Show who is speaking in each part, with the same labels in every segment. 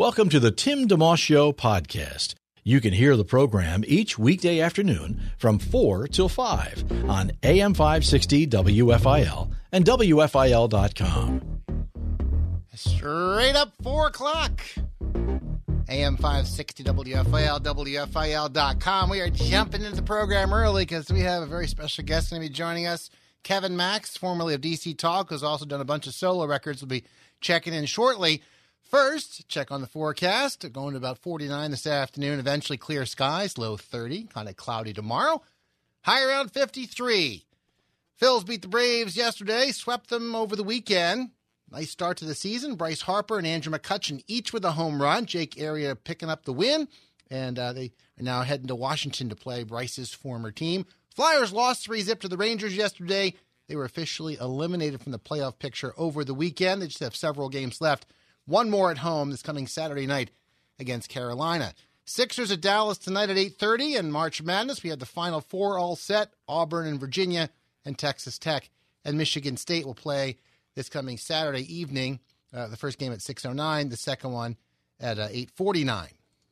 Speaker 1: Welcome to the Tim DeMoss Show podcast. You can hear the program each weekday afternoon from 4 till 5 on AM 560 WFIL and WFIL.com.
Speaker 2: Straight up 4 o'clock. AM 560 WFIL, WFIL.com. We are jumping into the program early because we have a very special guest going to be joining us. Kevin Max, formerly of DC Talk, who's also done a bunch of solo records, will be checking in shortly. First, check on the forecast. Going to about 49 this afternoon. Eventually clear skies, low 30, kind of cloudy tomorrow. High around 53. Phils beat the Braves yesterday, swept them over the weekend. Nice start to the season. Bryce Harper and Andrew McCutchen each with a home run. Jake Arrieta picking up the win. And uh, they are now heading to Washington to play Bryce's former team. Flyers lost 3 zip to the Rangers yesterday. They were officially eliminated from the playoff picture over the weekend. They just have several games left. One more at home this coming Saturday night against Carolina. Sixers at Dallas tonight at 8:30 and March Madness. We have the final four all set. Auburn and Virginia and Texas Tech and Michigan State will play this coming Saturday evening. Uh, the first game at 6:09, the second one at uh, 8:49.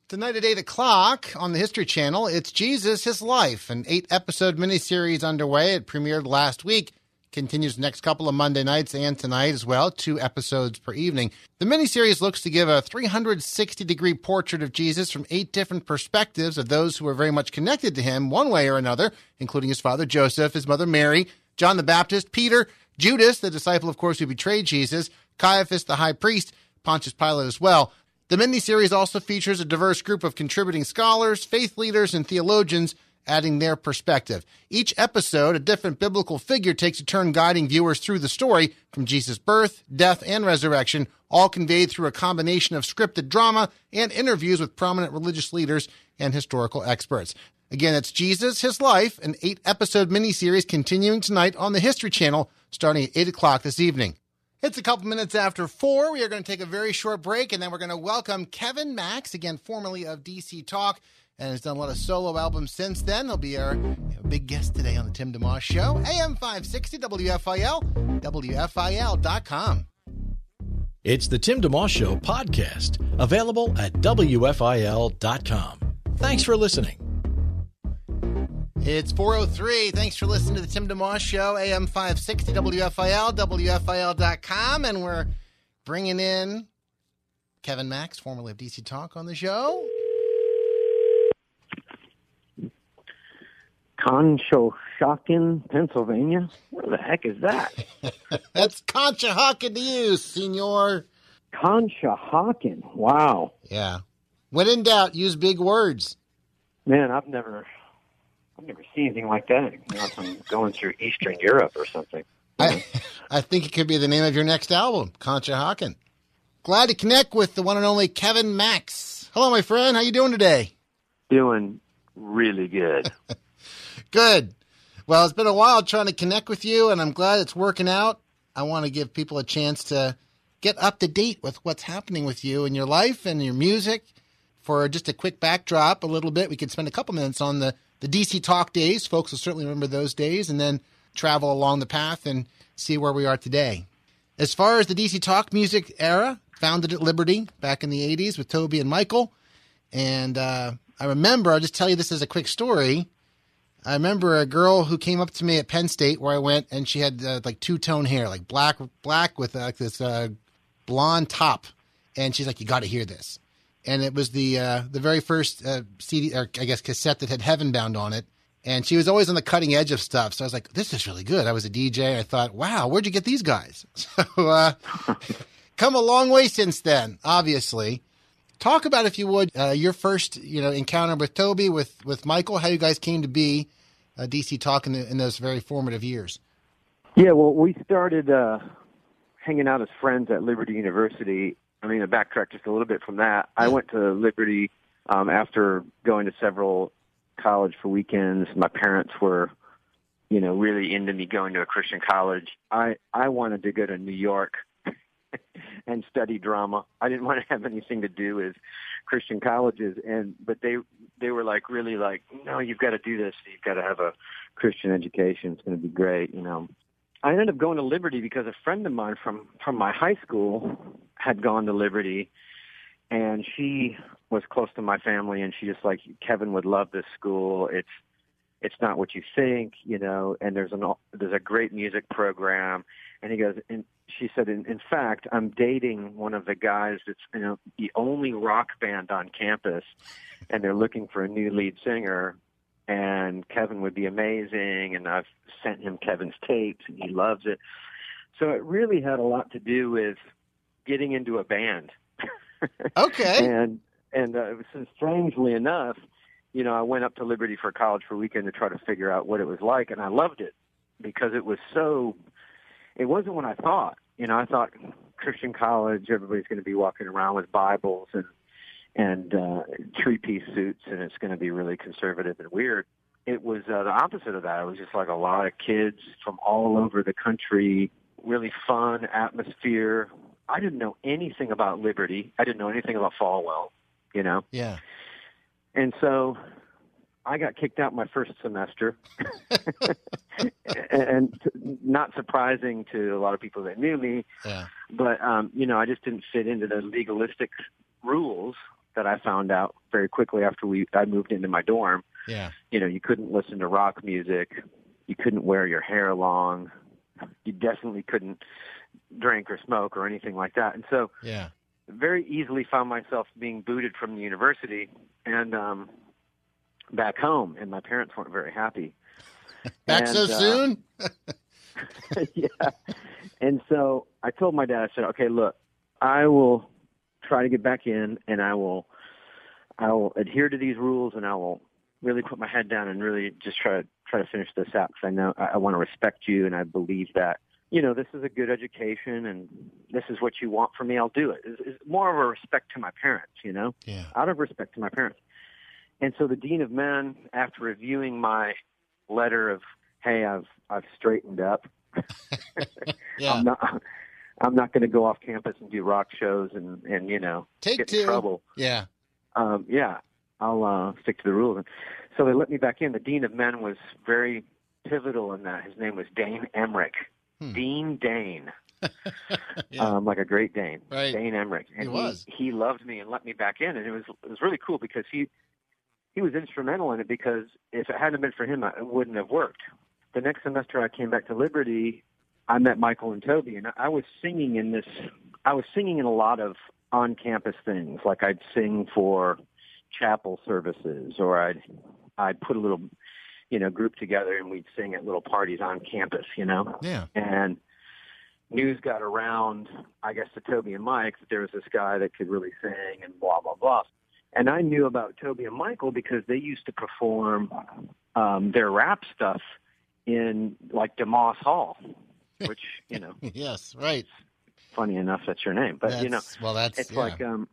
Speaker 2: Tonight at 8 o'clock on the History Channel, it's Jesus, His Life, an eight episode miniseries underway. It premiered last week continues the next couple of Monday nights and tonight as well, two episodes per evening. The miniseries looks to give a 360 degree portrait of Jesus from eight different perspectives of those who were very much connected to him one way or another, including his father Joseph, his mother Mary, John the Baptist, Peter, Judas, the disciple, of course, who betrayed Jesus, Caiaphas, the high priest, Pontius Pilate as well. The miniseries also features a diverse group of contributing scholars, faith leaders, and theologians adding their perspective. Each episode, a different biblical figure takes a turn guiding viewers through the story from Jesus' birth, death, and resurrection, all conveyed through a combination of scripted drama and interviews with prominent religious leaders and historical experts. Again, it's Jesus, His Life, an eight episode miniseries continuing tonight on the History Channel starting at 8 o'clock this evening. It's a couple minutes after four. We are going to take a very short break and then we're going to welcome Kevin Max, again, formerly of DC Talk and has done a lot of solo albums since then. He'll be our big guest today on the Tim DeMoss Show. AM 560 WFIL, WFIL.com.
Speaker 1: It's the Tim DeMoss Show podcast, available at WFIL.com. Thanks for listening.
Speaker 2: It's 403. Thanks for listening to the Tim DeMoss Show, AM 560 WFIL, WFIL.com. And we're bringing in Kevin Max, formerly of DC Talk, on the show.
Speaker 3: Conshohocken, Pennsylvania? Where the heck is that?
Speaker 2: That's Conshohocken to you, senor.
Speaker 3: Conshohocken. Wow.
Speaker 2: Yeah. When in doubt, use big words.
Speaker 3: Man, I've never I've never seen anything like that. Unless I'm going through Eastern Europe or something.
Speaker 2: I, I think it could be the name of your next album, Conshohocken. Glad to connect with the one and only Kevin Max. Hello, my friend. How you doing today?
Speaker 3: Doing really good.
Speaker 2: Good. Well, it's been a while trying to connect with you, and I'm glad it's working out. I want to give people a chance to get up to date with what's happening with you and your life and your music. For just a quick backdrop, a little bit, we could spend a couple minutes on the, the DC Talk days. Folks will certainly remember those days, and then travel along the path and see where we are today. As far as the DC Talk music era, founded at Liberty back in the 80s with Toby and Michael. And uh, I remember, I'll just tell you this as a quick story. I remember a girl who came up to me at Penn State where I went, and she had uh, like two tone hair, like black, black with uh, this uh, blonde top, and she's like, "You got to hear this." And it was the uh, the very first uh, CD, or I guess cassette that had Heaven Bound on it. And she was always on the cutting edge of stuff, so I was like, "This is really good." I was a DJ. I thought, "Wow, where'd you get these guys?" So, uh, come a long way since then, obviously. Talk about, if you would, your first, you know, encounter with Toby, with with Michael, how you guys came to be uh, DC Talk in, the, in, those very formative years?
Speaker 3: Yeah, well, we started uh, hanging out as friends at Liberty University I mean, to backtrack just a little bit from that, I went to Liberty um, after going to several college for weekends. My parents were, you know, really into me going to a Christian college. I I wanted to go to New York and study drama. I didn't want to have anything to do with Christian colleges, and but they they were like really like, no, you've got to do this. You've got to have a Christian education. It's going to be great, you know. I ended up going to Liberty because a friend of mine from from my high school had gone to Liberty, and she was close to my family, and she just like Kevin would love this school. It's it's not what you think, you know, and there's an there's a great music program. And he goes, and she said, in, in fact, I'm dating one of the guys that's you know the only rock band on campus, and they're looking for a new lead singer. And Kevin would be amazing, and I've sent him Kevin's tapes, and he loves it. So it really had a lot to do with getting into a band.
Speaker 2: Okay.
Speaker 3: and and uh, so strangely enough, you know, I went up to Liberty for college for a weekend to try to figure out what it was like, and I loved it because it was so. It wasn't what I thought. You know, I thought Christian college, everybody's going to be walking around with Bibles and and uh, three piece suits, and it's going to be really conservative and weird. It was uh, the opposite of that. It was just like a lot of kids from all over the country, really fun atmosphere. I didn't know anything about Liberty. I didn't know anything about Falwell. You know,
Speaker 2: Yeah.
Speaker 3: and so I got kicked out my first semester. and not surprising to a lot of people that knew me,
Speaker 2: Yeah.
Speaker 3: but um, you know, I just didn't fit into the legalistic rules that I found out very quickly after we I moved into my dorm.
Speaker 2: Yeah.
Speaker 3: You know, you couldn't listen to rock music, you couldn't wear your hair long, you definitely couldn't drink or smoke or anything like that. And so
Speaker 2: Yeah.
Speaker 3: very easily found myself being booted from the university and um back home and my parents weren't very happy
Speaker 2: Back
Speaker 3: And,
Speaker 2: so
Speaker 3: uh,
Speaker 2: soon?
Speaker 3: yeah and so i told my dad i said okay look i will try to get back in and i will i will adhere to these rules and i will really put my head down and really just try to try to finish this out because i know i, I want to respect you and i believe that you know this is a good education and this is what you want from me i'll do it it's, it's more of a respect to my parents you know
Speaker 2: Yeah.
Speaker 3: out of respect to my parents. And so the dean of men, after reviewing my letter of, "Hey, I've I've straightened up.
Speaker 2: Yeah.
Speaker 3: I'm not I'm not going to go off campus and do rock shows and and you know
Speaker 2: Take
Speaker 3: get
Speaker 2: two.
Speaker 3: in trouble.
Speaker 2: Yeah.
Speaker 3: Um, yeah, I'll uh, stick to the rules." So they let me back in. The dean of men was very pivotal in that. His name was Dane Emmerich.
Speaker 2: Hmm.
Speaker 3: Dean Dane,
Speaker 2: Yeah.
Speaker 3: um, like a Great Dane,
Speaker 2: Right.
Speaker 3: Dane Emmerich, and
Speaker 2: He was.
Speaker 3: he loved me and let me back in, and it was it was really cool because he he was instrumental in it because if it hadn't been for him, it wouldn't have worked. The next semester I came back to Liberty, I met Michael and Toby, and I was singing in this. I was singing in a lot of on-campus things, like I'd sing for chapel services, or I'd I'd put a little, you know, group together and we'd sing at little parties on campus, you know
Speaker 2: Yeah.
Speaker 3: and news got around, I guess, to Toby and Mike that there was this guy that could really sing and blah blah blah. And I knew about Toby and Michael because they used to perform um, their rap stuff in like DeMoss Hall, which you know,
Speaker 2: Yes. Right.
Speaker 3: funny enough, that's your name, but you know,
Speaker 2: well, that's
Speaker 3: it's
Speaker 2: yeah.
Speaker 3: like um,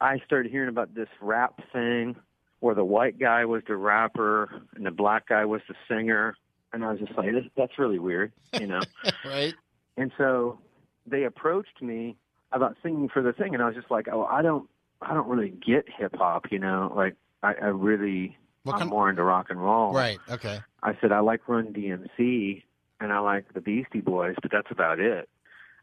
Speaker 3: I started hearing about this rap thing where the white guy was the rapper and the black guy was the singer, and I was just like, that's really weird, you know.
Speaker 2: right.
Speaker 3: And so they approached me about singing for the thing, and I was just like, "Oh, I don't, I don't really get hip hop, you know. Like, I, I really,
Speaker 2: What
Speaker 3: I'm
Speaker 2: kind-
Speaker 3: more into rock and roll."
Speaker 2: Right. Okay.
Speaker 3: I said I like Run DMC and I like the Beastie Boys, but that's about it.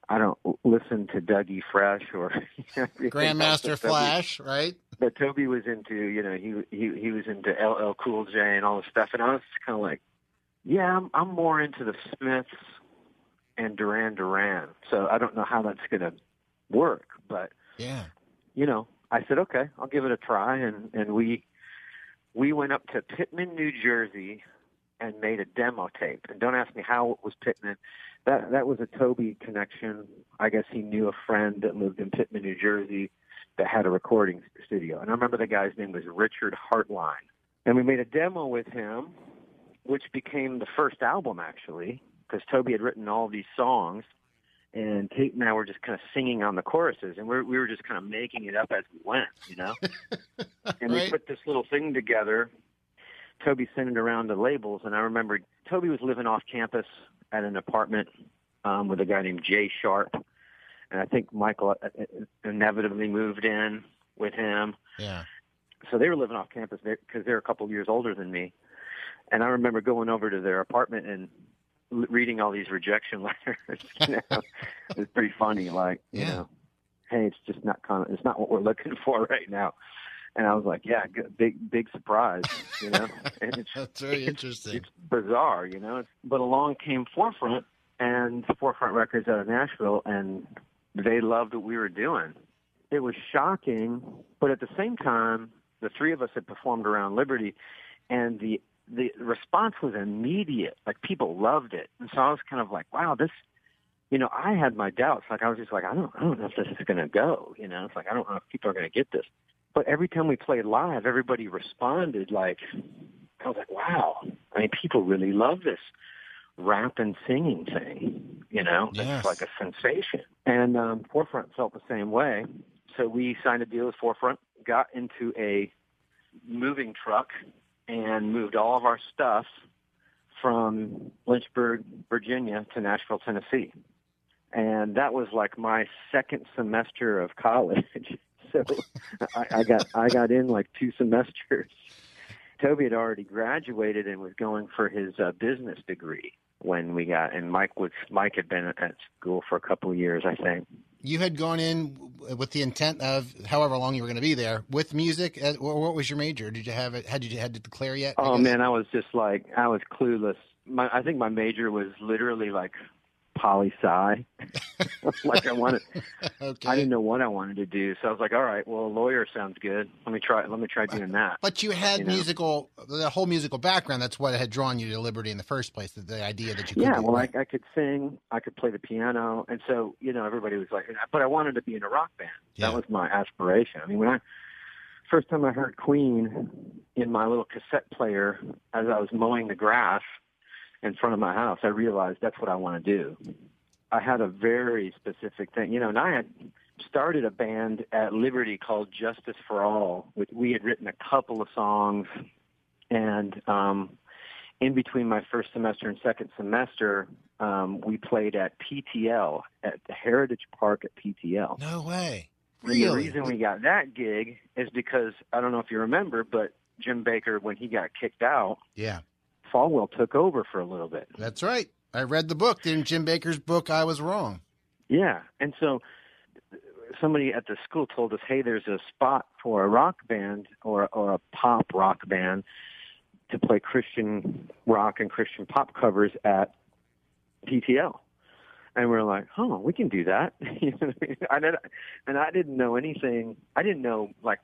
Speaker 3: I don't listen to Dougie Fresh or
Speaker 2: Grandmaster
Speaker 3: that Toby-
Speaker 2: Flash. Right.
Speaker 3: that Toby was into. You know, he he he was into LL Cool J and all this stuff, and I was kind of like, yeah, I'm I'm more into the Smiths and Duran Duran. So I don't know how that's gonna work, but
Speaker 2: Yeah.
Speaker 3: you know, I said okay, I'll give it a try, and and we we went up to Pitman, New Jersey, and made a demo tape. And don't ask me how it was Pitman. That that was a Toby connection. I guess he knew a friend that lived in Pitman, New Jersey, that had a recording studio. And I remember the guy's name was Richard Hartline. And we made a demo with him, which became the first album actually, because Toby had written all these songs. And Kate and I were just kind of singing on the choruses, and we're, we were just kind of making it up as we went, you know. and we put this little thing together. Toby sent it around to labels, and I remember Toby was living off campus at an apartment um, with a guy named Jay Sharp, and I think Michael uh, uh, inevitably moved in with him.
Speaker 2: Yeah.
Speaker 3: So they were living off campus because they're a couple of years older than me. And I remember going over to their apartment and reading all these rejection letters. You know, it was pretty funny. Like, you
Speaker 2: Yeah.
Speaker 3: know, hey, it's just not kind of, it's not what we're looking for right now. And I was like, yeah, big, big surprise. You know, and it's,
Speaker 2: That's very
Speaker 3: it's-
Speaker 2: interesting.
Speaker 3: It's bizarre, you know. But along came Forefront and Forefront Records out of Nashville, and they loved what we were doing. It was shocking, but at the same time, the three of us had performed around Liberty, and the the response was immediate. Like people loved it, and so I was kind of like, wow, this. You know, I had my doubts. Like I was just like, I don't, I don't know if this is going to go. You know, it's like I don't know if people are going to get this. But every time we played live, everybody responded like, I was like, wow. I mean, people really love this rap and singing thing. You know,
Speaker 2: Yes.
Speaker 3: it's like a sensation. And um, Forefront felt the same way. So we signed a deal with Forefront, got into a moving truck, and moved all of our stuff from Lynchburg, Virginia, to Nashville, Tennessee. And that was like my second semester of college. so I, I got I got in like two semesters. Toby had already graduated and was going for his uh, business degree when we got, and Mike was Mike had been at school for a couple of years, I think.
Speaker 2: You had gone in with the intent of however long you were going to be there with music. uh, what was your major? Did you have it? Had you had to declare yet?
Speaker 3: Oh man, I was just like I was clueless. My I think my major was literally like poli sci. like I wanted,
Speaker 2: Okay.
Speaker 3: I didn't know what I wanted to do, so I was like, all right, well, a lawyer sounds good. Let me try. Let me try doing that.
Speaker 2: But you had
Speaker 3: you know.
Speaker 2: musical, the whole musical background. That's what had drawn you to Liberty in the first place. The, the idea that you could.
Speaker 3: Yeah, well, I, I could sing, I could play the piano, and so you know everybody was like, but I wanted to be in a rock band.
Speaker 2: Yeah.
Speaker 3: That was my aspiration. I mean, when I first time I heard Queen in my little cassette player as I was mowing the grass in front of my house, I realized that's what I want to do. I had a very specific thing, you know, and I had started a band at Liberty called Justice for All. We had written a couple of songs, and um, in between my first semester and second semester, um, we played at PTL at the Heritage Park at PTL.
Speaker 2: no way.
Speaker 3: And the reason we got that gig is because I don't know if you remember, but Jim Bakker, when he got kicked out,
Speaker 2: Yeah,
Speaker 3: Falwell took over for a little bit.
Speaker 2: that's right. I read the book. In Jim Bakker's book, I was wrong.
Speaker 3: Yeah, and so somebody at the school told us, "Hey, there's a spot for a rock band or or a pop rock band to play Christian rock and Christian pop covers at PTL." And we are like, "Oh, we can do that." You know I mean? I didn't, and I didn't know anything. I didn't know like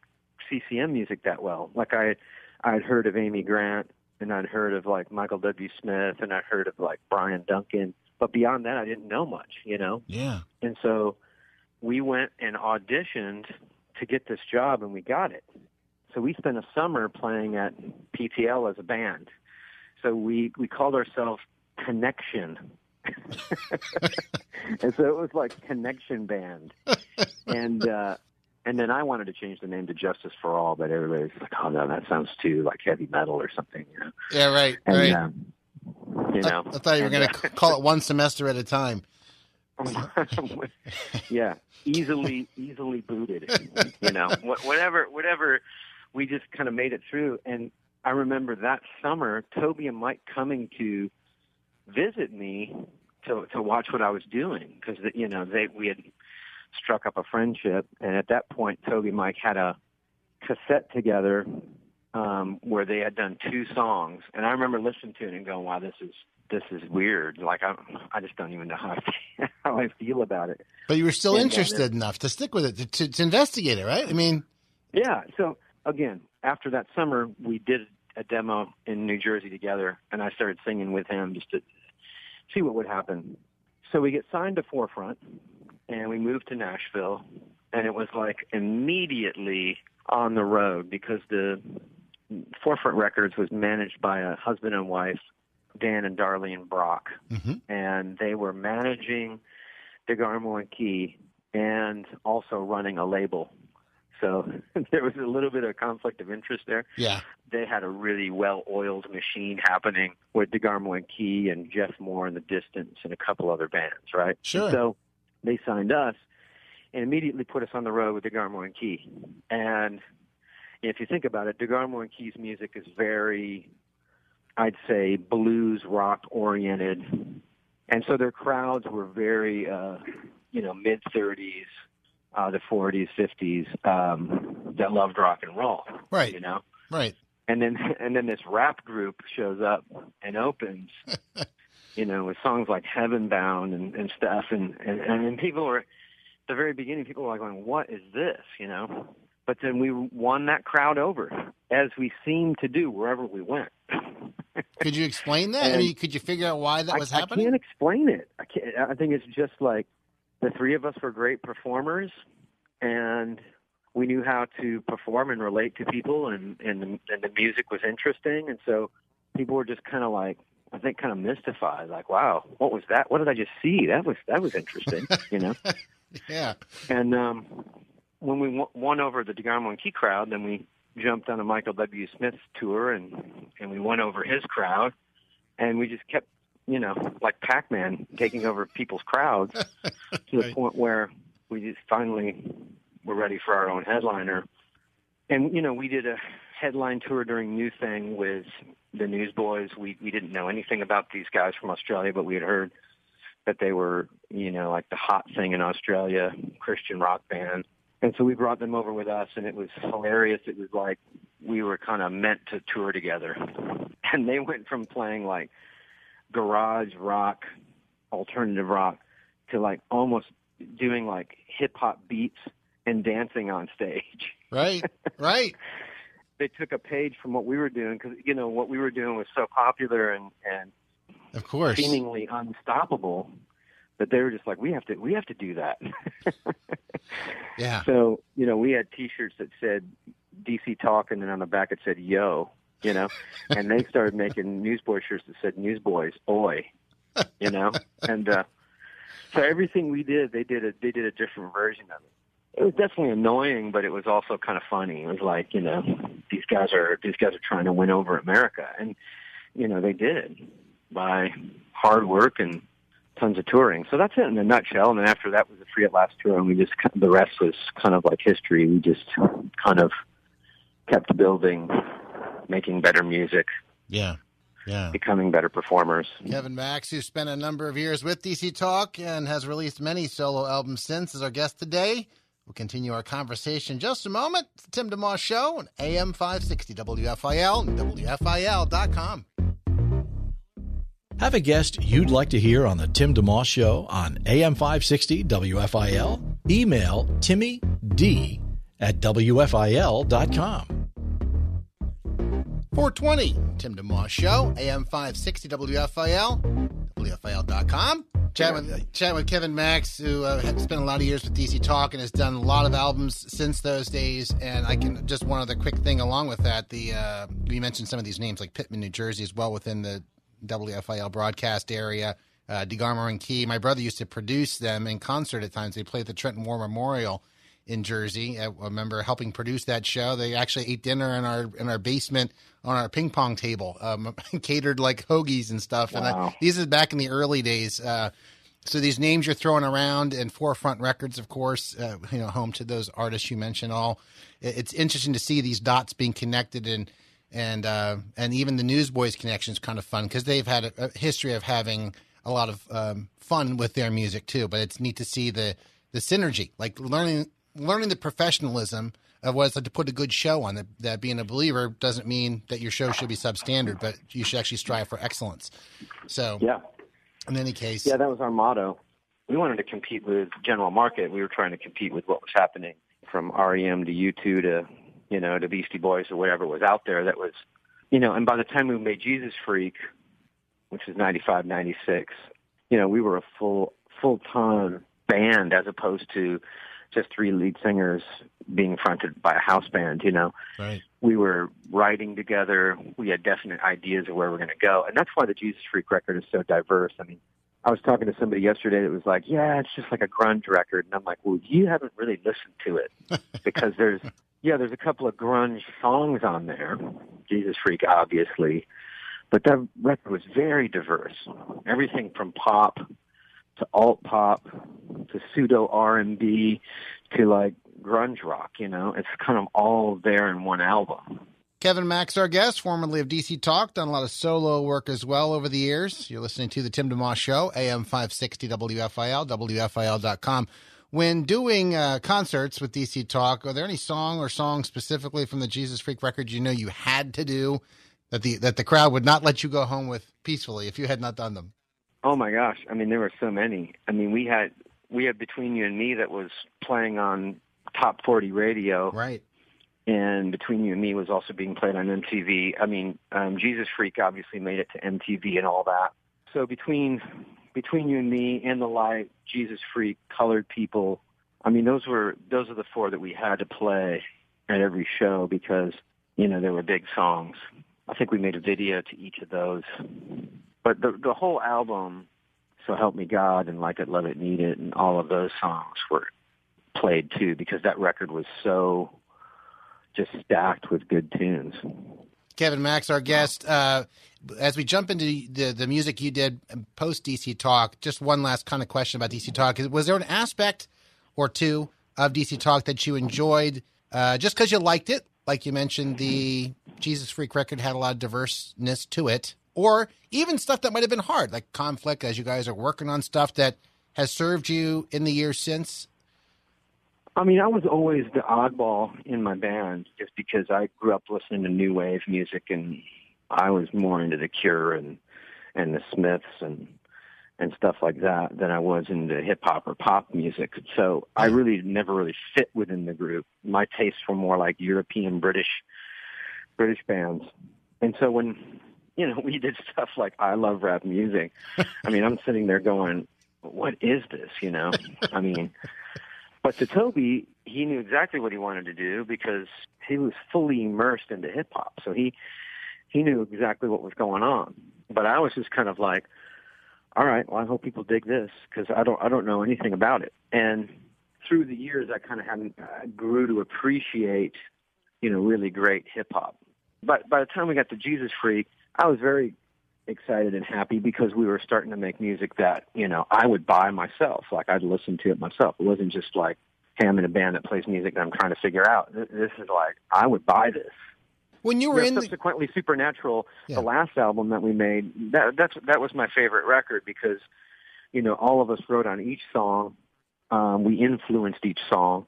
Speaker 3: CCM music that well. Like I, I'd heard of Amy Grant, and I'd heard of like Michael W. Smith, and I'd heard of like Bryan Duncan. But beyond that, I didn't know much. You know.
Speaker 2: Yeah.
Speaker 3: And so we went and auditioned to get this job and we got it. So we spent a summer playing at PTL as a band. So we, we called ourselves Connection. and so it was like Connection Band. And, uh, and then I wanted to change the name to Justice for All, but everybody's like, oh no, that sounds too like heavy metal or something, you know.
Speaker 2: Yeah, right.
Speaker 3: And,
Speaker 2: right.
Speaker 3: um, you know,
Speaker 2: I thought you were going to call it one semester at a time.
Speaker 3: yeah, easily easily booted. You know, Wh- whatever whatever. We just kind of made it through, and I remember that summer, Toby and Mike coming to visit me to to watch what I was doing because you know they we had struck up a friendship, and at that point, Toby and Mike had a cassette together um, where they had done two songs, and I remember listening to it and going, "Wow, this is this is weird. Like I I just don't even know how I, how I feel about it."
Speaker 2: But you were still
Speaker 3: Yeah, yeah,
Speaker 2: interested enough to stick with it, to, to, to investigate it, right? I mean,
Speaker 3: Yeah. So again, after that summer, we did a demo in New Jersey together, and I started singing with him just to see what would happen. So we get signed to Forefront, and we moved to Nashville, and it was like immediately on the road because the Forefront Records was managed by a husband and wife, Dan and Darlene Brock,
Speaker 2: Mhm.
Speaker 3: and they were managing DeGarmo and Key, and also running a label. So there was a little bit of conflict of interest there.
Speaker 2: Yeah.
Speaker 3: They had a really well-oiled machine happening with DeGarmo and Key and Jeff Moore in the Distance and a couple other bands, right?
Speaker 2: Sure.
Speaker 3: So they signed us and immediately put us on the road with DeGarmo and Key. And if you think about it, DeGarmo and Key's music is very, I'd say, blues rock oriented, and so their crowds were very, uh, you know, mid thirties, uh, the forties, fifties, um, that loved rock and roll,
Speaker 2: Right.
Speaker 3: You know,
Speaker 2: Right.
Speaker 3: and then and then this rap group shows up and opens, you know, with songs like Heaven Bound and, and stuff, and and and then people were, at the very beginning, people were like going, "What is this?" You know, but then we won that crowd over, as we seemed to do wherever we went.
Speaker 2: Could you explain that? I mean, could you figure out why that was happening?
Speaker 3: I can't explain it. I can't. I think it's just like the three of us were great performers, and we knew how to perform and relate to people, and and the, and the music was interesting, and so people were just kind of like. I think kind of mystified, like, "Wow, what was that? What did I just see? That was that was interesting," you know.
Speaker 2: yeah.
Speaker 3: And um, when we w- won over the DeGarmo and Key crowd, then we jumped on a Michael W. Smith tour and and we won over his crowd, and we just kept, you know, like Pac-Man taking over people's crowds to the
Speaker 2: Right.
Speaker 3: point where we just finally were ready for our own headliner. And you know, we did a headline tour during New Thing with the Newsboys. We we didn't know anything about these guys from Australia, but we had heard that they were, you know, like the hot thing in Australia, Christian rock band. And so we brought them over with us, and it was hilarious. It was like we were kind of meant to tour together. And they went from playing like garage rock, alternative rock, to like almost doing like hip hop beats and dancing on stage.
Speaker 2: Right. Right.
Speaker 3: They took a page from what we were doing because you know what we were doing was so popular and and
Speaker 2: Of course.
Speaker 3: seemingly unstoppable that they were just like we have to we have to do that.
Speaker 2: Yeah.
Speaker 3: So, you know, we had T-shirts that said DC Talk, and then on the back it said Yo, you know, and they started making Newsboy shirts that said Newsboys, Oi, you know, and uh, so everything we did, they did a they did a different version of it. It was definitely annoying, but it was also kind of funny. It was like, you know, these guys are these guys are trying to win over America, and you know they did by hard work and tons of touring. So that's it in a nutshell. And then after that was the Free at Last tour, and we just the rest was kind of like history. We just kind of kept building, making better music,
Speaker 2: Yeah. Yeah.
Speaker 3: becoming better performers.
Speaker 2: Kevin Max, who spent a number of years with DC Talk and has released many solo albums since, is our guest today. We'll continue our conversation in just a moment. It's the Tim DeMoss Show on AM 560 WFIL and WFIL.com.
Speaker 1: Have a guest you'd like to hear on the Tim DeMoss Show on AM 560 WFIL? Email Timmy D at WFIL.com.
Speaker 2: 420, Tim DeMoss Show, AM 560 WFIL, WFIL.com. Chat with, chat with Kevin Max, who uh, has spent a lot of years with DC Talk and has done a lot of albums since those days. And I can just one other quick thing along with that. The uh, we mentioned some of these names like Pitman, New Jersey, as well within the WFIL broadcast area. Uh, DeGarmo and Key. My brother used to produce them in concert at times. They played at the Trenton War Memorial in Jersey. I remember helping produce that show. They actually ate dinner in our in our basement on our ping pong table, um, catered like hoagies and stuff. And I, these is back in the early days. Uh, so these names you're throwing around, and Forefront Records, of course, uh, you know, home to those artists you mentioned. All it- it's interesting to see these dots being connected, and and uh, and even the Newsboys connection is kind of fun because they've had a, a history of having a lot of um, fun with their music too. But it's neat to see the the synergy, like learning learning the professionalism of what it's like to put a good show on. That, that being a believer doesn't mean that your show should be substandard, but you should actually strive for excellence. So,
Speaker 3: Yeah.
Speaker 2: in any case,
Speaker 3: Yeah, that was our motto. We wanted to compete with general market. We were trying to compete with what was happening from REM to U2 to, you know, to Beastie Boys or whatever was out there that was, you know, and by the time we made Jesus Freak, which was 95, 96, you know, we were a full, full-time band as opposed to just three lead singers being fronted by a house band, you know
Speaker 2: right,
Speaker 3: we were writing together. We had definite ideas of where we're going to go, and that's why the Jesus Freak record is so diverse. I mean, I was talking to somebody yesterday that was like, "Yeah, it's just like a grunge record," and I'm like, "Well, you haven't really listened to it because there's yeah, there's a couple of grunge songs on there, Jesus Freak, obviously, but that record was very diverse. Everything from pop to alt pop to pseudo R and B to like grunge rock. You know, it's kind of all there in one album."
Speaker 2: Kevin Max, our guest, formerly of DC Talk, done a lot of solo work as well over the years. You're listening to the Tim DeMoss Show, AM 560 WFIL, WFIL.com. When doing uh, concerts with DC Talk, are there any song or songs specifically from the Jesus Freak record you know you had to do that the that the crowd would not let you go home with peacefully if you had not done them?
Speaker 3: Oh my gosh! I mean, there were so many. I mean, we had we had Between You and Me that was playing on top 40 radio.
Speaker 2: Right
Speaker 3: and Between You and Me was also being played on MTV. I mean, um, Jesus Freak obviously made it to MTV and all that. So between Between You and Me and the light, Jesus Freak, Colored People, I mean, those were those are the four that we had to play at every show because you know they were big songs. I think we made a video to each of those, but the the whole album, So Help Me God and Like It, Love It, Need It, and all of those songs were played too because that record was so just stacked with good tunes.
Speaker 2: Kevin Max, our guest. Uh, as we jump into the, the music you did post DC Talk, just one last kind of question about DC Talk. Was there an aspect or two of DC Talk that you enjoyed uh, just because you liked it? Like you mentioned, the Jesus Freak record had a lot of diverseness to it, or even stuff that might have been hard, like conflict, as you guys are working on stuff that has served you in the years since
Speaker 3: I mean, I was always the oddball in my band just because I grew up listening to new wave music and I was more into the Cure and and the Smiths and and stuff like that than I was into hip hop or pop music. So I mm-hmm. really never really fit within the group. My tastes were more like European British British bands. And so when you know, we did stuff like I love rap music. I mean, I'm sitting there going, what is this, you know? I mean, but to Toby, he knew exactly what he wanted to do because he was fully immersed into hip hop. So he he knew exactly what was going on. But I was just kind of like, all right, well, I hope people dig this because I don't I don't know anything about it. And through the years, I kind of had uh, grew to appreciate, you know, really great hip hop. But by the time we got to Jesus Freak, I was very excited and happy because we were starting to make music that you know I would buy myself. Like I'd listen to it myself. It wasn't just like, hey, I'm in a band that plays music that I'm trying to figure out. This, is like I would buy this.
Speaker 2: When you were
Speaker 3: you
Speaker 2: know,
Speaker 3: in subsequently the... Supernatural, yeah. the last album that we made, that that's that was my favorite record because you know all of us wrote on each song. Um, we influenced each song.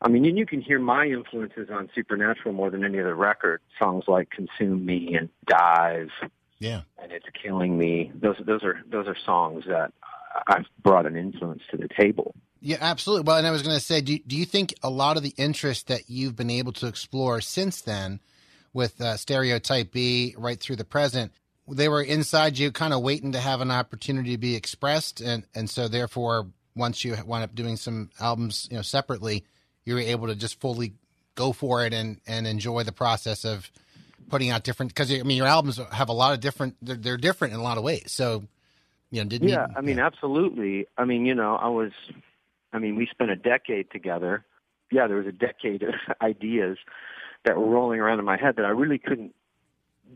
Speaker 3: I mean, and you can hear my influences on Supernatural more than any other record. Songs like "Consume Me" and "Dive."
Speaker 2: Yeah.
Speaker 3: And it's killing me. Those those are those are songs that I've brought an influence to the table.
Speaker 2: Yeah, absolutely. Well, and I was going to say, do do you think a lot of the interest that you've been able to explore since then, with uh, Stereotype B right through the present, they were inside you, kind of waiting to have an opportunity to be expressed, and and so therefore, once you wind up doing some albums, you know, separately, you were able to just fully go for it and and enjoy the process of putting out different because I mean your albums have a lot of different they're, they're different in a lot of ways. So you know, didn't
Speaker 3: yeah,
Speaker 2: you,
Speaker 3: I mean,
Speaker 2: yeah.
Speaker 3: absolutely. I mean, you know, I was, I mean, we spent a decade together. Yeah, there was a decade of ideas that were rolling around in my head that I really couldn't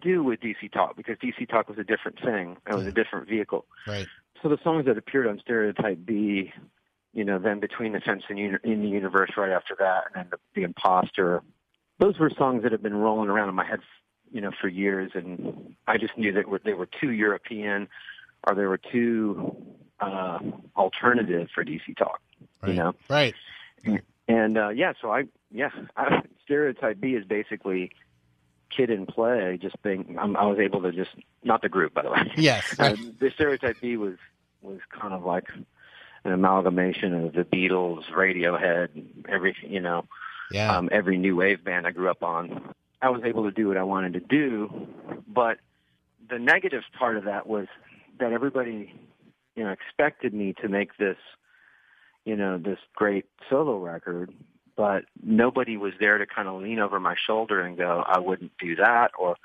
Speaker 3: do with DC Talk because DC Talk was a different thing. It was yeah. a different vehicle.
Speaker 2: Right.
Speaker 3: So the songs that appeared on Stereotype B, you know, then Between the Fence and In the Universe right after that, and then the, the Imposter, those were songs that have been rolling around in my head you know, for years, and I just knew that they were too European, or they were too uh, alternative for DC Talk.
Speaker 2: Right.
Speaker 3: You know,
Speaker 2: right?
Speaker 3: And, and uh, yeah, so I yeah, I, Stereotype B is basically kid and play. Just being, I'm, I was able to just not the group, by the way.
Speaker 2: Yes,
Speaker 3: uh, the Stereotype B was was kind of like an amalgamation of the Beatles, Radiohead, everything. You know,
Speaker 2: yeah.
Speaker 3: um, every new wave band I grew up on. I was able to do what I wanted to do. But the negative part of that was that everybody, you know, expected me to make this, you know, this great solo record, but nobody was there to kind of lean over my shoulder and go, I wouldn't do that, or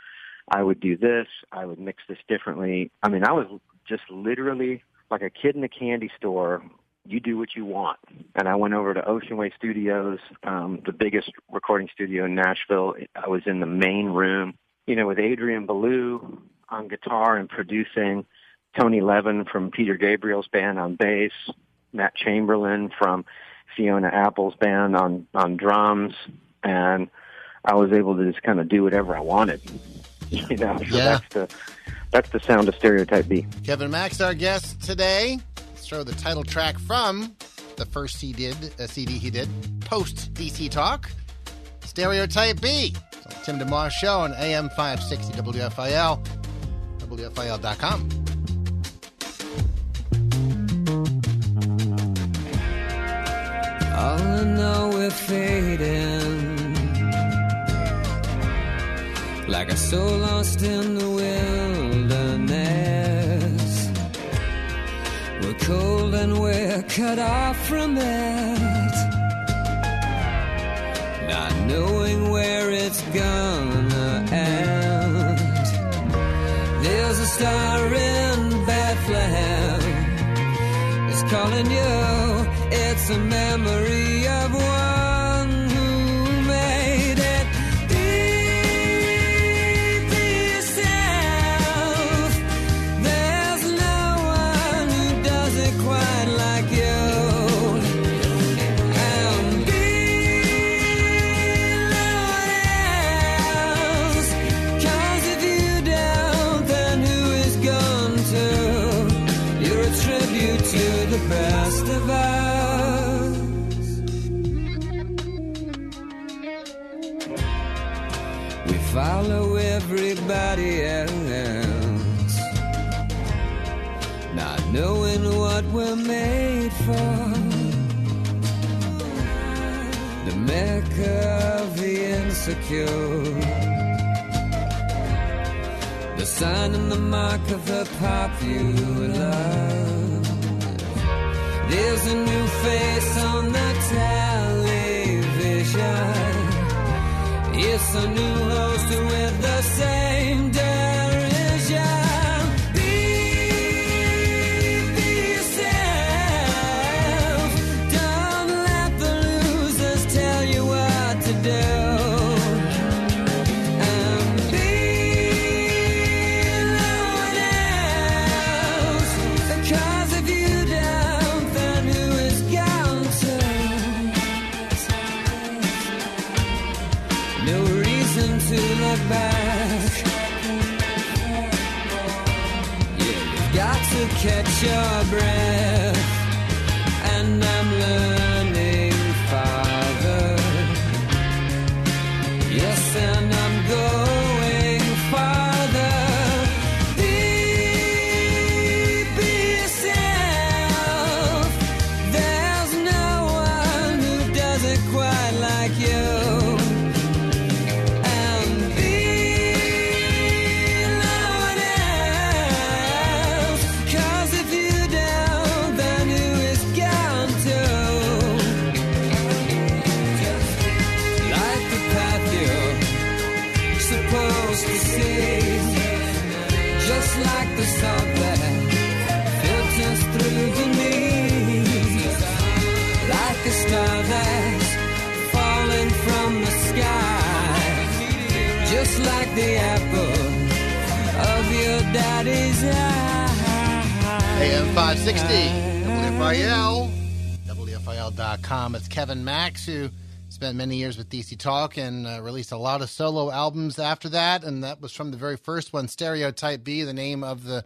Speaker 3: I would do this, I would mix this differently. I mean, I was just literally like a kid in a candy store. You do what you want. And I went over to Ocean Way Studios, um, the biggest recording studio in Nashville. I was in the main room, you know, with Adrian Belew on guitar and producing, Tony Levin from Peter Gabriel's band on bass, Matt Chamberlain from Fiona Apple's band on on drums, and I was able to just kind of do whatever I wanted. You know, so
Speaker 2: Yeah.
Speaker 3: that's the that's the sound of Stereotype B.
Speaker 2: Kevin Max, our guest today. Let's show the title track from the first CD did, uh, CD he did, post DC Talk, Stereotype B. It's Tim DeMoss Show on AM 560 WFIL, WFIL.com.
Speaker 4: All I know we're fading Like a soul lost in the wilderness. We're cold and we're cut off from it. Not knowing where it's gonna end. There's a star in Bethlehem. It's calling you. It's a memory we're made for. The mecca of the insecure. The sign and the mark of the popular. There's a new face on the television. It's a new host with the same your breath. From the sky. Just like the apple of your daddy's eye.
Speaker 2: AM 560, WFIL, WFIL.com. It's Kevin Max, who spent many years with DC Talk and uh, released a lot of solo albums after that. And that was from the very first one, Stereotype B, the name of the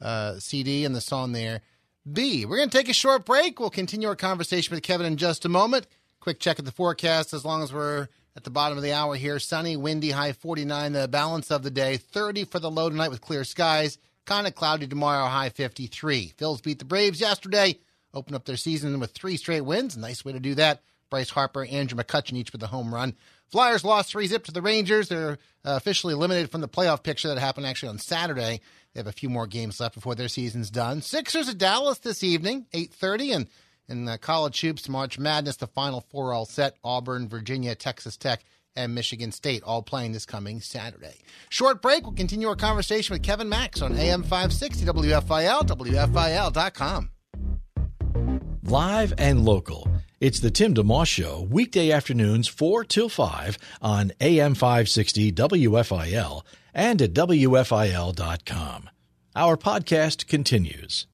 Speaker 2: uh, CD and the song there. B. We're going to take a short break. We'll continue our conversation with Kevin in just a moment. Quick check at the forecast as long as we're at the bottom of the hour here. Sunny, windy, high 49. The balance of the day, 30 for the low tonight with clear skies. Kind of cloudy tomorrow, high 53. Phils beat the Braves yesterday. Open up their season with three straight wins. Nice way to do that. Bryce Harper, Andrew McCutchen each with a home run. Flyers lost three zip to the Rangers. They're uh, officially eliminated from the playoff picture that happened actually on Saturday. They have a few more games left before their season's done. Sixers at Dallas this evening, 8.30. And in the college hoops, March Madness, the Final Four all set. Auburn, Virginia, Texas Tech, and Michigan State, all playing this coming Saturday. Short break. We'll continue our conversation with Kevin Max on AM 560 WFIL, WFIL.com.
Speaker 1: Live and local. It's the Tim DeMoss Show, weekday afternoons 4 till 5 on AM 560 WFIL and at WFIL.com. Our podcast continues.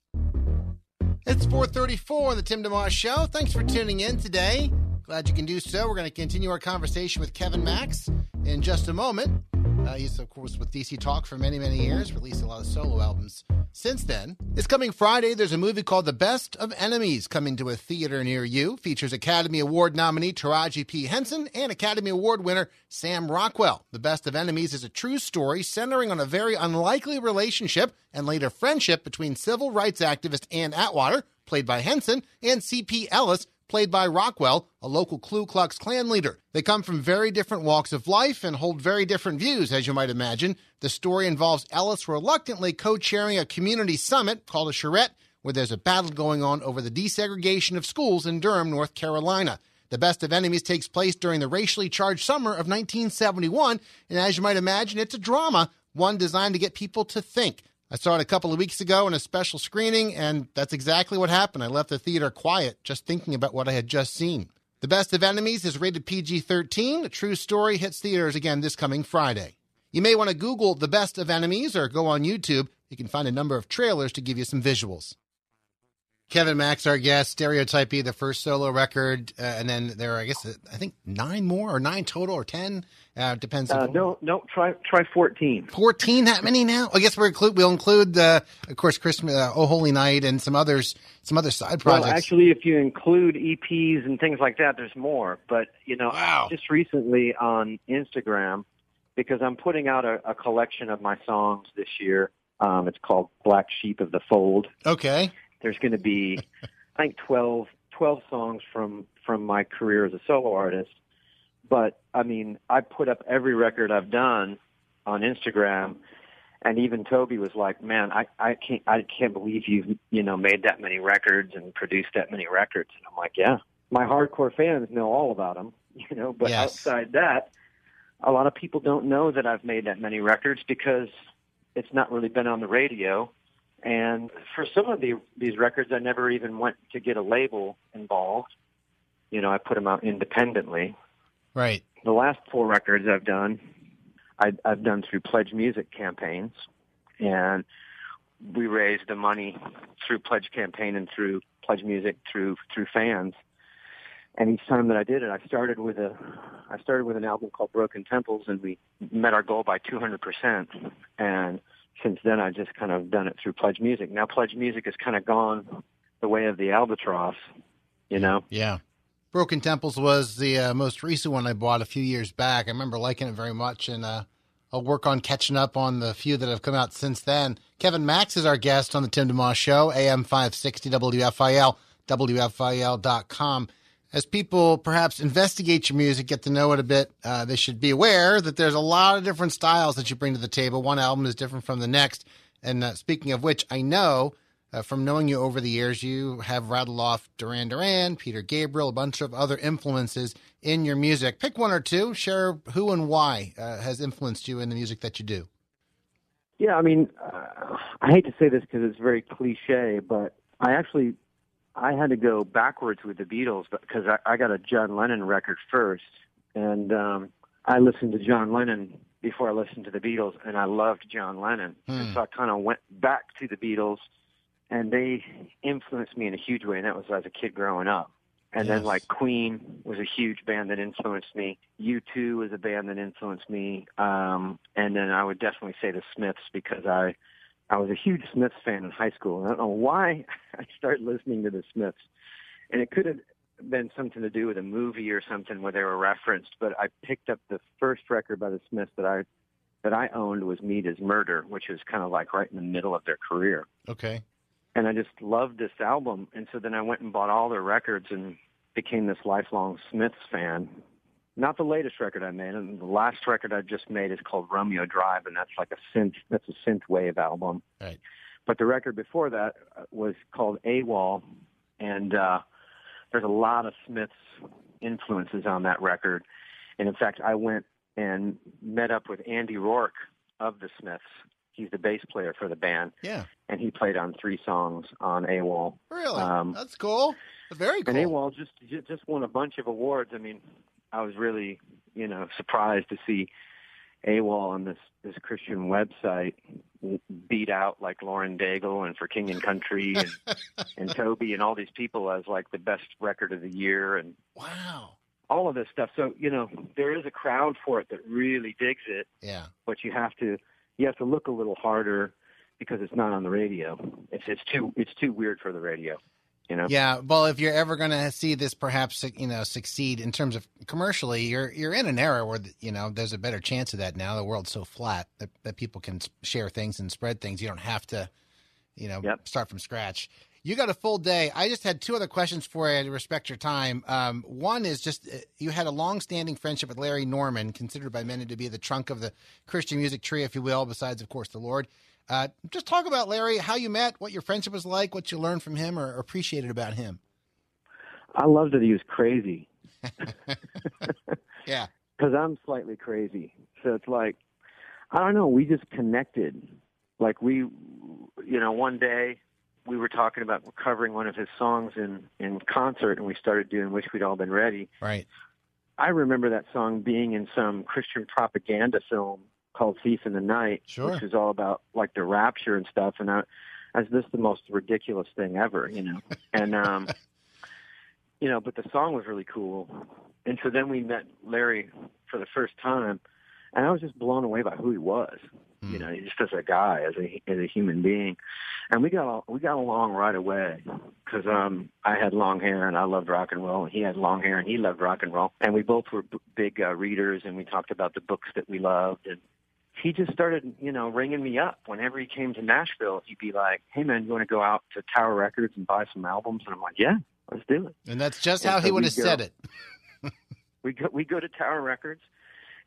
Speaker 2: It's 434 on the Tim DeMoss Show. Thanks for tuning in today. Glad you can do so. We're going to continue our conversation with Kevin Max in just a moment. Uh, he's, of course, with DC Talk for many, many years, released a lot of solo albums since then. This coming Friday, there's a movie called The Best of Enemies coming to a theater near you. Features Academy Award nominee Taraji P. Henson and Academy Award winner Sam Rockwell. The Best of Enemies is a true story centering on a very unlikely relationship and later friendship between civil rights activist Ann Atwater, played by Henson, and C.P. Ellis, played by Rockwell, a local Ku Klux Klan leader. They come from very different walks of life and hold very different views, as you might imagine. The story involves Ellis reluctantly co chairing a community summit called a charrette, where there's a battle going on over the desegregation of schools in Durham, North Carolina. The Best of Enemies takes place during the racially charged summer of 1971, and as you might imagine, it's a drama, one designed to get people to think. I saw it a couple of weeks ago in a special screening, and that's exactly what happened. I left the theater quiet, just thinking about what I had just seen. The Best of Enemies is rated PG 13. A true story hits theaters again this coming Friday. You may want to Google The Best of Enemies or go on YouTube. You can find a number of trailers to give you some visuals. Kevin Max, our guest, Stereotype E, the first solo record, uh, and then there are, I guess, I think nine more or nine total or ten. Uh, depends.
Speaker 3: Uh,
Speaker 2: on
Speaker 3: no, no, try try fourteen.
Speaker 2: 14 that many now i guess we're include we'll include uh, of course christmas uh, oh holy night and some others some other side projects
Speaker 3: Well, actually, if you include EPs and things like that, there's more. But you know,
Speaker 2: Wow.
Speaker 3: just recently on Instagram, because I'm putting out a, a collection of my songs this year. Um, it's called Black Sheep of the Fold.
Speaker 2: okay
Speaker 3: There's going to be, I think, 12, 12 songs from from my career as a solo artist. But I mean, I put up every record I've done on Instagram, and even Toby was like, "Man, I I can't I can't believe you've you know made that many records and produced that many records." And I'm like, "Yeah, my hardcore fans know all about them, you know." But
Speaker 2: Yes.
Speaker 3: outside that, a lot of people don't know that I've made that many records because it's not really been on the radio. And for some of the, these records, I never even went to get a label involved. You know, I put them out independently.
Speaker 2: right
Speaker 3: The last four records I've done, I, I've done through Pledge Music campaigns, and we raised the money through Pledge campaign and through Pledge Music through through fans. And each time that I did it, I started with a, I started with an album called Broken Temples, and we met our goal by 200 percent. And since then, I've just kind of done it through Pledge Music. Now Pledge Music has kind of gone the way of the albatross, you know.
Speaker 2: yeah broken temples was the uh, most recent one i bought a few years back i remember liking it very much and uh, i'll work on catching up on the few that have come out since then kevin max is our guest on the tim demoss show am 560 wfil wfil.com as people perhaps investigate your music, get to know it a bit, uh, they should be aware that there's a lot of different styles that you bring to the table. One album is different from the next. And uh, speaking of which, I know uh, from knowing you over the years, you have rattled off Duran Duran, Peter Gabriel, a bunch of other influences in your music. Pick one or two, share who and why uh, has influenced you in the music that you do.
Speaker 3: Yeah, I mean, uh, I hate to say this because it's very cliche, but I actually I had to go backwards with the Beatles because I, I got a John Lennon record first, and um, I listened to John Lennon before I listened to the Beatles, and I loved John Lennon, and so I kind of went back to the Beatles, and they influenced me in a huge way, and that was as a kid growing up. And then like Queen was a huge band that influenced me. U2 was a band that influenced me. Um, and then I would definitely say the Smiths because I, I was a huge Smiths fan in high school. And I don't know why I started listening to the Smiths. And it could have been something to do with a movie or something where they were referenced, but I picked up the first record by the Smiths that I, that I owned was Meat is Murder, which was kind of like right in the middle of their career
Speaker 2: Okay.
Speaker 3: and I just loved this album. And so then I went and bought all their records and became this lifelong Smiths fan. Not the latest record I made, and the last record I just made is called Romeo Drive, and that's like a synth. That's a synth wave album.
Speaker 2: Right.
Speaker 3: But the record before that uh, was called AWOL, and uh, there's a lot of Smiths influences on that record. And in fact, I went and met up with Andy Rourke of the Smiths. He's the bass player for the band,
Speaker 2: Yeah.
Speaker 3: and he played on three songs on AWOL.
Speaker 2: Really?
Speaker 3: Um,
Speaker 2: That's cool. Very cool.
Speaker 3: And AWOL just just won a bunch of awards. I mean, I was really you know surprised to see AWOL on this this Christian website w- beat out like Lauren Daigle and For King and Country and, and Toby and all these people as like the best record of the year and
Speaker 2: wow.
Speaker 3: all of this stuff. So you know there is a crowd for it that really digs it,
Speaker 2: Yeah.
Speaker 3: but you have to you have to look a little harder because it's not on the radio. It's it's too it's too weird for the radio. You know.
Speaker 2: Yeah, well, if you're ever going to see this, perhaps you know, succeed in terms of commercially, you're you're in an era where you know there's a better chance of that now. The world's so flat that, that people can share things and spread things. You don't have to, you know,
Speaker 3: Yep.
Speaker 2: start from scratch. You got a full day. I just had two other questions for you to respect your time. Um, one is just uh, you had a long-standing friendship with Larry Norman, considered by many to be the trunk of the Christian music tree, if you will, besides, of course, the Lord. Uh, just talk about Larry, how you met, what your friendship was like, what you learned from him or appreciated about him.
Speaker 3: I loved that he was crazy.
Speaker 2: Yeah.
Speaker 3: because I'm slightly crazy. So it's like, I don't know. We just connected. Like we, you know, one day we were talking about covering one of his songs in in concert, and we started doing "Wish We'd All Been Ready."
Speaker 2: Right.
Speaker 3: I remember that song being in some Christian propaganda film called Thief in the Night,
Speaker 2: Sure.
Speaker 3: which is all about like the rapture and stuff. And I, as this the most ridiculous thing ever, you know. and um, you know, but the song was really cool. And so then we met Larry for the first time, and I was just blown away by who he was. You know, just as a guy, as a as a human being, and we got we got along right away because um I had long hair and I loved rock and roll, and he had long hair and he loved rock and roll, and we both were b- big uh, readers, and we talked about the books that we loved, and he just started you know ringing me up whenever he came to Nashville. He'd be like, "Hey man, you want to go out to Tower Records and buy some albums?" And I'm like, "Yeah, let's do it."
Speaker 2: And that's just
Speaker 3: And
Speaker 2: how
Speaker 3: so
Speaker 2: he would have
Speaker 3: go-
Speaker 2: said it.
Speaker 3: we go we go to Tower Records,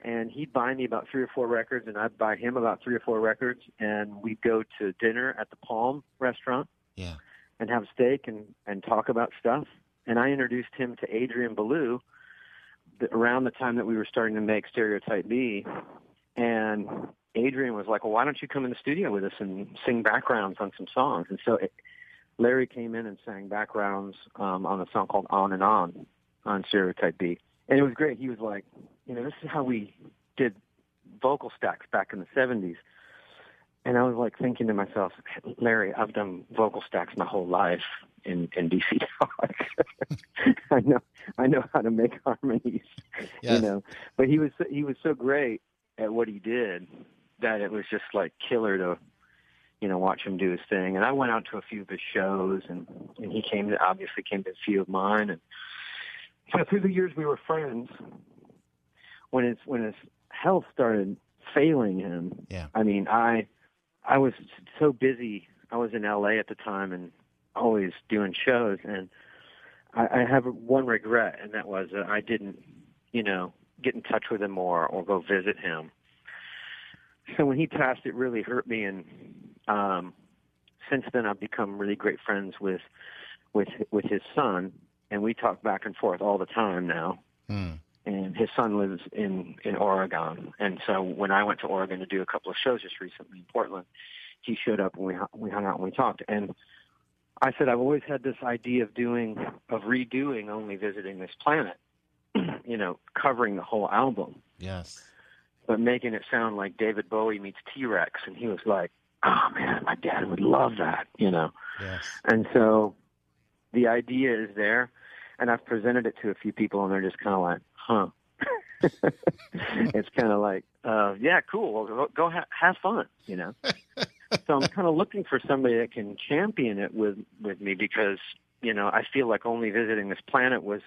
Speaker 3: and he'd buy me about three or four records, and I'd buy him about three or four records, and we'd go to dinner at the Palm restaurant
Speaker 2: Yeah.
Speaker 3: and have steak and and talk about stuff. And I introduced him to Adrian Belew around the time that we were starting to make Stereotype Be, and Adrian was like, "Well, why don't you come in the studio with us and sing backgrounds on some songs?" And so it, Larry came in and sang backgrounds um, on a song called "On and On" on Stereotype Be, and it was great. He was like, "You know, this is how we did vocal stacks back in the '70s." And I was like thinking to myself, Larry, I've done vocal stacks my whole life in in DC Talk. I know I know how to make harmonies,
Speaker 2: Yes.
Speaker 3: you know. But he was so, he was so great at what he did that it was just like killer to you know watch him do his thing. And I went out to a few of his shows, and and he came to obviously came to a few of mine, and so through the years we were friends. When his when his health started failing him,
Speaker 2: Yeah.
Speaker 3: I mean, I I was so busy. I was in LA at the time and always doing shows, and I, I have one regret, and that was that I didn't, you know, get in touch with him more or go visit him. So when he passed, it really hurt me, and um, since then I've become really great friends with with with his son, and we talk back and forth all the time now
Speaker 2: Hmm.
Speaker 3: and his son lives in in Oregon. And so when I went to Oregon to do a couple of shows just recently in Portland, he showed up and we we hung out and we talked. And I said I've always had this idea of doing of redoing only visiting this planet, you know, covering the whole album,
Speaker 2: Yes.
Speaker 3: but making it sound like David Bowie meets T Rex. And he was like, "Oh man, my dad would love that," you know.
Speaker 2: Yes.
Speaker 3: And so the idea is there, and I've presented it to a few people, and they're just kind of like, huh. it's kind of like, uh, yeah, cool. Well, go, go ha- have fun, you know. so I'm kind of looking for somebody that can champion it with with me because you know I feel like only visiting this planet was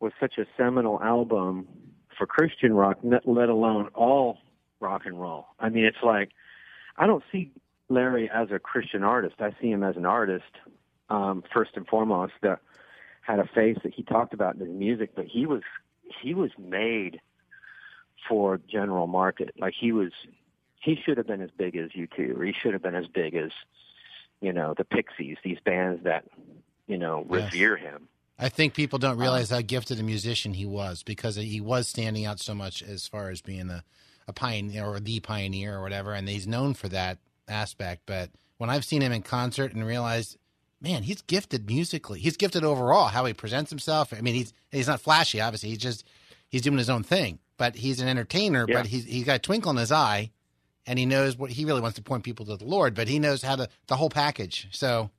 Speaker 3: was such a seminal album for Christian rock, let alone all rock and roll. I mean, it's like I don't see Larry as a Christian artist. I see him as an artist um, first and foremost that had a face that he talked about in his music, but he was he was made for general market. Like he was he should have been as big as U2, or he should have been as big as you know the Pixies, these bands that you know
Speaker 2: Yes.
Speaker 3: revere him.
Speaker 2: I think people don't uh-huh. realize how gifted a musician he was because he was standing out so much as far as being a, a pioneer or the pioneer or whatever, and he's known for that aspect. But when I've seen him in concert and realized, man, he's gifted musically. He's gifted overall how he presents himself. I mean, he's he's not flashy, obviously. He's just he's doing his own thing, but he's an entertainer.
Speaker 3: Yeah.
Speaker 2: But he's he's got a twinkle in his eye, and he knows what he really wants to point people to the Lord. But he knows how to the whole package. So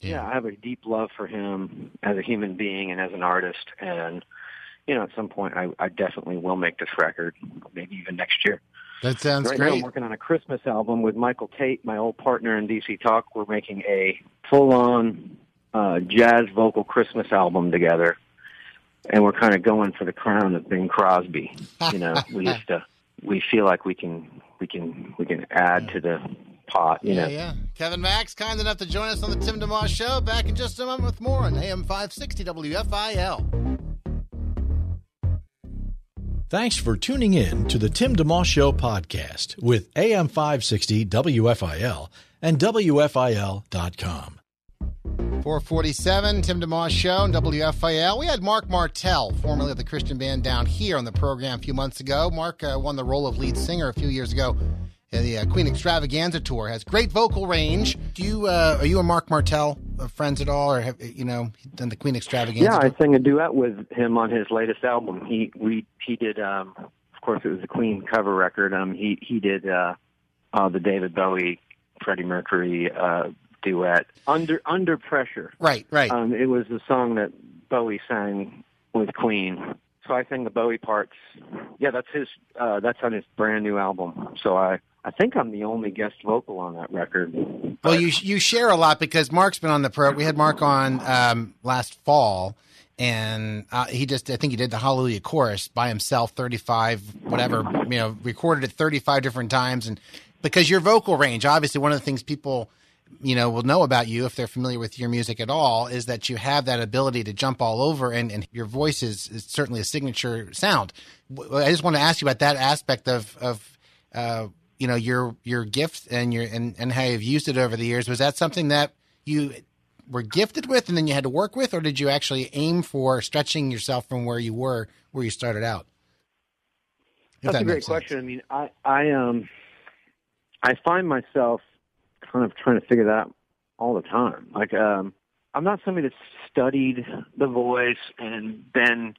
Speaker 3: yeah, I have a deep love for him as a human being and as an artist. And, you know, at some point I, I definitely will make this record, maybe even next year.
Speaker 2: that sounds
Speaker 3: right now I'm working on a Christmas album with Michael Tait, my old partner in DC Talk. We're making a full-on uh, jazz vocal Christmas album together. And we're kind of going for the crown of Bing Crosby. You know, we used to, we feel like we can, we can, we can add to the pot, you
Speaker 2: Yeah,
Speaker 3: know.
Speaker 2: yeah. Kevin Max, kind enough to join us on the Tim DeMoss Show. Back in just a moment with more on AM 560 WFIL.
Speaker 1: Thanks for tuning in to the Tim DeMoss Show podcast with AM 560 WFIL and WFIL.com.
Speaker 2: 447, Tim DeMoss Show and WFIL. We had Marc Martel, formerly of the Christian band Downhere on the program a few months ago. Marc uh, won the role of lead singer a few years ago in the uh, Queen Extravaganza tour. Has great vocal range. Do you uh, are you a Marc Martel uh, friends at all, or have you know done the Queen Extravaganza?
Speaker 3: Yeah, I
Speaker 2: tour?
Speaker 3: sang a duet with him on his latest album. He we he did um of course it was a Queen cover record. Um he he did uh uh the David Bowie Freddie Mercury uh duet Under Under Pressure.
Speaker 2: right, right.
Speaker 3: Um it was the song that Bowie sang with Queen. So I sang the Bowie parts. Yeah, that's his uh that's on his brand new album. So I I think I'm the only guest vocal on that record.
Speaker 2: Well, you you share a lot because Marc's been on the pro. We had Marc on um, last fall, and uh, he just I think he did the Hallelujah chorus by himself, thirty five whatever you know, recorded it thirty five different times, and because your vocal range, obviously, one of the things people you know will know about you if they're familiar with your music at all is that you have that ability to jump all over, and, and your voice is, is certainly a signature sound. i just want to ask you about that aspect of of uh, you know your your gift and your and, and how you've used it over the years was that something that you were gifted with and then you had to work with or did you actually aim for stretching yourself from where you were where you started out If
Speaker 3: That's
Speaker 2: that
Speaker 3: a great
Speaker 2: sense.
Speaker 3: question. I mean, I I um I find myself kind of trying to figure that out all the time. Like um I'm not somebody that's studied the voice and been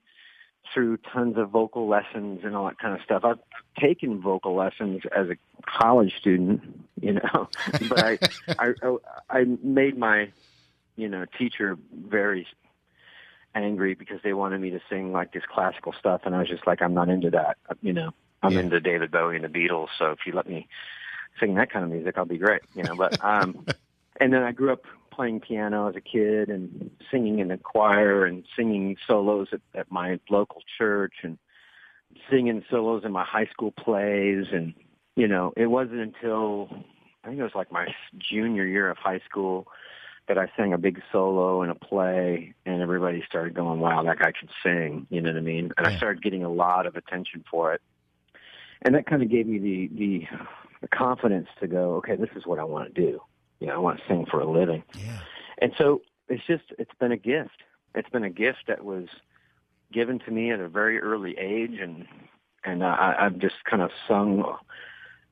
Speaker 3: through tons of vocal lessons and all that kind of stuff. I've taken vocal lessons as a college student, you know, but I I I made my you know teacher very angry because they wanted me to sing like this classical stuff and I was just like I'm not into that you know I'm
Speaker 2: Yeah.
Speaker 3: into David Bowie and the Beatles so if you let me sing that kind of music I'll be great you know but um and then I grew up playing piano as a kid and singing in the choir and singing solos at, at my local church and singing solos in my high school plays and you know it wasn't until I think it was like my junior year of high school that I sang a big solo in a play, and everybody started going, "Wow, that guy can sing!" You know what I mean? And I started getting a lot of attention for it, and that kind of gave me the the, the confidence to go, "Okay, this is what I want to do. You know, I want to sing for a living."
Speaker 2: yeah
Speaker 3: And so it's just it's been a gift. It's been a gift that was given to me at a very early age, and and I, I've just kind of sung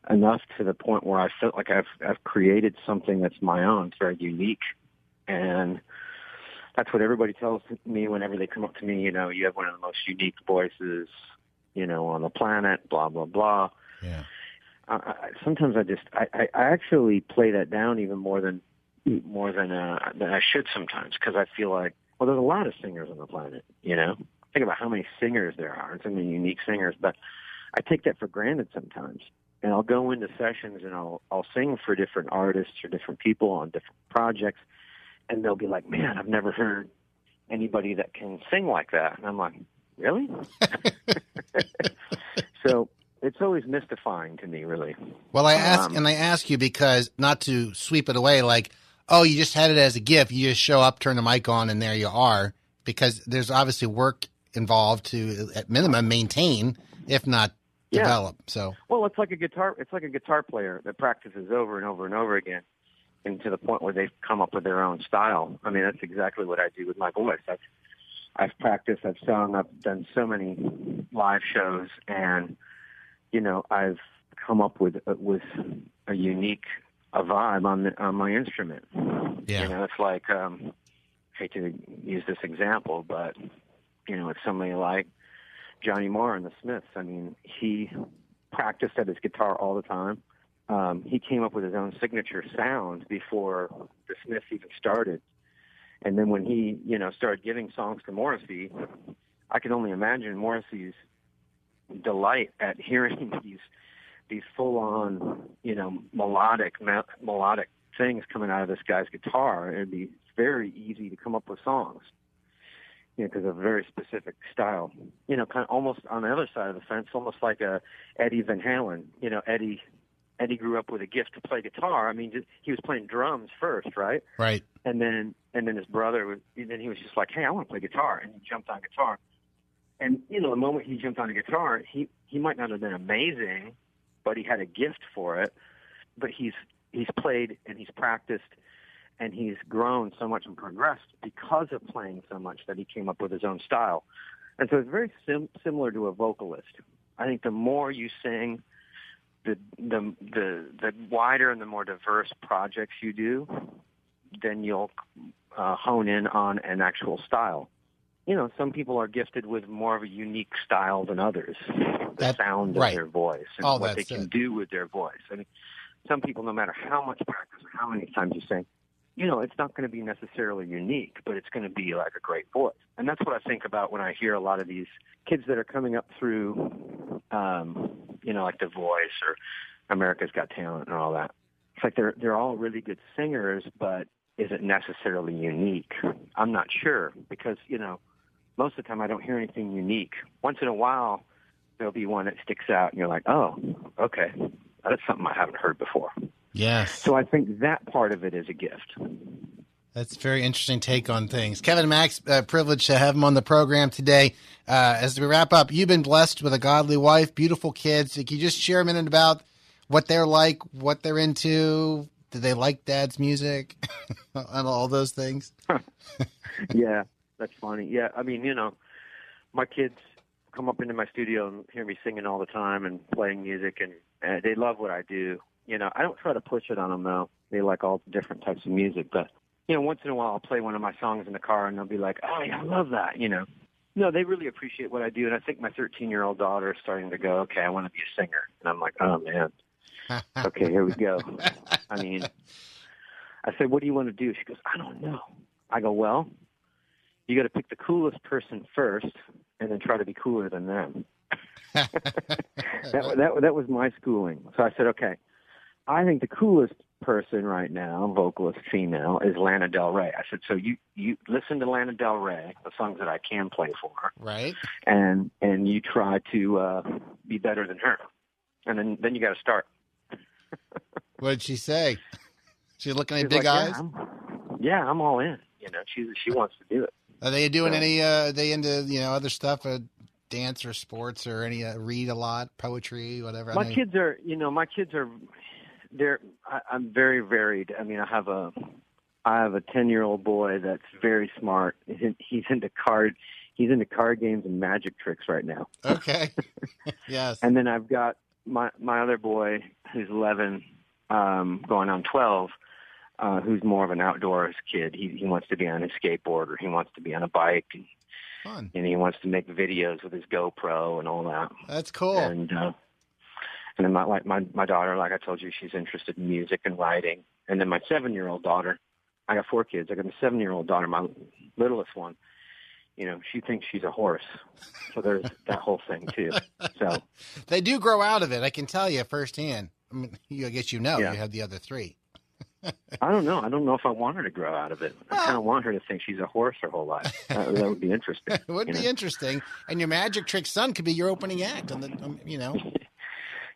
Speaker 3: enough to the point where I felt like I've I've created something that's my own. It's very unique, and that's what everybody tells me whenever they come up to me. You know, you have one of the most unique voices, you know, on the planet. Blah blah blah.
Speaker 2: yeah
Speaker 3: I, I, sometimes I just I, I, I actually play that down even more than more than uh, than I should sometimes because I feel like well, there's a lot of singers on the planet. You know, think about how many singers there are and so many unique singers, but I take that for granted sometimes. And I'll go into sessions and I'll I'll sing for different artists or different people on different projects, and they'll be like, "Man, I've never heard anybody that can sing like that." And I'm like, "Really?" so it's always mystifying to me, really.
Speaker 2: well i ask
Speaker 3: Um,
Speaker 2: and i ask you because not to sweep it away like oh you just had it as a gift you just show up turn the mic on and there you are because there's obviously work involved to at minimum maintain if not
Speaker 3: Yeah.
Speaker 2: develop so
Speaker 3: Well, it's like a guitar. It's like a guitar player that practices over and over and over again, and to the point where they've come up with their own style. I mean, that's exactly what I do with my voice. That's I've practiced, I've sung, I've done so many live shows, and you know, I've come up with uh, with a unique a vibe on the, on my instrument.
Speaker 2: Yeah.
Speaker 3: You know, it's like um, hate to use this example, but you know, it's somebody like Johnny Marr and the Smiths. I mean, he practiced at his guitar all the time. Um, he came up with his own signature sound before the Smiths even started. And then when he, you know, started giving songs to Morrissey, I can only imagine Morrissey's delight at hearing these these full on, you know, melodic me- melodic things coming out of this guy's guitar. It'd be very easy to come up with songs. You know, because of a very specific style. You know, kind of almost on the other side of the fence, almost like a Eddie Van Halen. You know, Eddie Eddie grew up with a gift to play guitar. I mean, just- he was playing drums first, right?
Speaker 2: Right.
Speaker 3: and then and then his brother was then he was just like hey i want to play guitar and he jumped on guitar and you know the moment he jumped on a guitar he he might not have been amazing but he had a gift for it. But he's he's played and he's practiced and he's grown so much and progressed because of playing so much that he came up with his own style. And so it's very sim- similar to a vocalist. I think the more you sing the the the the wider and the more diverse projects you do then you'll uh, hone in on an actual style. You know, some people are gifted with more of a unique style than others. The
Speaker 2: That-
Speaker 3: sound
Speaker 2: right.
Speaker 3: of their voice and what they can
Speaker 2: it.
Speaker 3: do with their voice. I mean, some people, no matter how much practice or how many times you sing, you know, it's not going to be necessarily unique, but it's going to be like a great voice. And that's what I think about when I hear a lot of these kids that are coming up through, um, you know, like The Voice or America's Got Talent and all that. It's like they're they're all really good singers, but is it necessarily unique? I'm not sure because you know most of the time I don't hear anything unique. Once in a while there'll be one that sticks out, and you're like, oh, okay, that's something I haven't heard before.
Speaker 2: Yes.
Speaker 3: So I think that part of it is a gift.
Speaker 2: That's a very interesting take on things. Kevin Max, uh, privileged to have him on the program today. Uh, as we wrap up, you've been blessed with a godly wife, beautiful kids. Can you just share a minute about what they're like, what they're into? Do they like dad's music and all those things?
Speaker 3: yeah, that's funny. Yeah, I mean, you know, my kids come up into my studio and hear me singing all the time and playing music, and uh, they love what I do. You know, I don't try to push it on them though. They like all different types of music, but you know, once in a while I'll play one of my songs in the car, and they'll be like, "Oh, yeah, I love that," you know. No, they really appreciate what I do, and I think my 13-year-old daughter is starting to go, "Okay, I want to be a singer," and I'm like, "Oh man, okay, here we go." I mean, I said, "What do you want to do?" She goes, "I don't know." I go, "Well, you got to pick the coolest person first, and then try to be cooler than them." that, that that was my schooling. So I said, "Okay, I think the coolest person right now, vocalist female, is Lana Del Rey." I said, "So you you listen to Lana Del Rey, the songs that I can play for her,
Speaker 2: Right?
Speaker 3: and and you try to uh, be better than her, and then then you got to start."
Speaker 2: What did she say? She's looking at
Speaker 3: She's
Speaker 2: big
Speaker 3: like,
Speaker 2: eyes.
Speaker 3: Yeah I'm, yeah, I'm all in. You know, she she wants to do it.
Speaker 2: Are they doing
Speaker 3: So-
Speaker 2: any? Uh, are they into you know other stuff, uh, dance or sports or any? Uh, read a lot, poetry, whatever.
Speaker 3: My kids are, you know, my kids are, they're. I, I'm very varied. I mean, I have a, I have a ten year old boy that's very smart. He's in- He's into card, he's into card games and magic tricks right now.
Speaker 2: Okay. yes.
Speaker 3: And then I've got my my other boy who's 11, um, going on 12, uh, who's more of an outdoors kid. He he wants to be on his skateboard or he wants to be on a bike and,
Speaker 2: Fun.
Speaker 3: and he wants to make videos with his GoPro and all that.
Speaker 2: That's cool.
Speaker 3: And uh, and then my like my my daughter, like I told you, she's interested in music and writing. And then my seven year old daughter, I got four kids. I got a seven year old daughter, my littlest one. You know, she thinks she's a horse. So there's that whole thing too. So
Speaker 2: They do grow out of it. I can tell you firsthand. I mean, you, I guess you know
Speaker 3: Yeah.
Speaker 2: you have the other three.
Speaker 3: I don't know. I don't know if I want her to grow out of it. I kind of want her to think she's a horse her whole life. That, that would be interesting.
Speaker 2: It would be
Speaker 3: know?
Speaker 2: interesting. And your magic trick son could be your opening act on the, um, you know.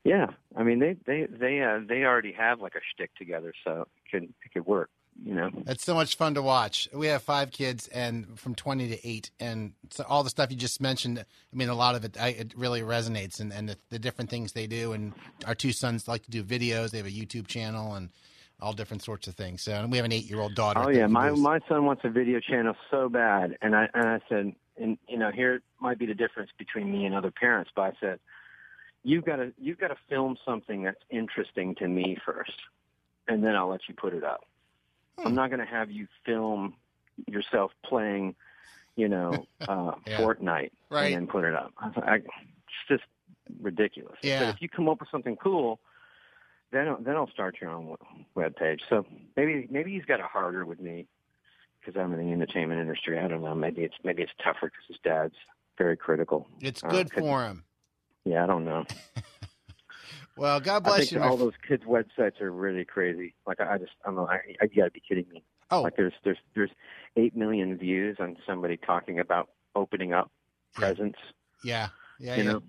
Speaker 3: Yeah, I mean they they they uh, they already have like a shtick together, so it could it could work. You know.
Speaker 2: It's so much fun to watch. We have five kids, and from twenty to eight, and so all the stuff you just mentioned. I mean, a lot of it, I, it really resonates, and, and the, the different things they do. And our two sons like to do videos. They have a YouTube channel and all different sorts of things. So and we have an eight-year-old daughter.
Speaker 3: Oh yeah, my my son wants a video channel so bad, and I and I said, and you know, here might be the difference between me and other parents. But I said, you've got to you've got to film something that's interesting to me first, and then I'll let you put it up. I'm not going to have you film yourself playing, you know, uh,
Speaker 2: Yeah.
Speaker 3: Fortnite
Speaker 2: Right.
Speaker 3: and then put it up. I, I, it's just ridiculous.
Speaker 2: Yeah.
Speaker 3: But if you come up with something cool, then I'll- then I'll start your own web page. So maybe maybe he's got it harder with me because I'm in the entertainment industry. I don't know. Maybe it's maybe it's tougher because his dad's very critical.
Speaker 2: It's
Speaker 3: Uh,
Speaker 2: good
Speaker 3: could-
Speaker 2: for him.
Speaker 3: Yeah, I don't know.
Speaker 2: Well, God bless you.
Speaker 3: all those kids' websites are really crazy. Like I, I just, I don't know. I, I you got to be kidding me.
Speaker 2: oh,
Speaker 3: Like there's there's there's eight million views on somebody talking about opening up presents.
Speaker 2: yeah, yeah,
Speaker 3: You
Speaker 2: yeah.
Speaker 3: know,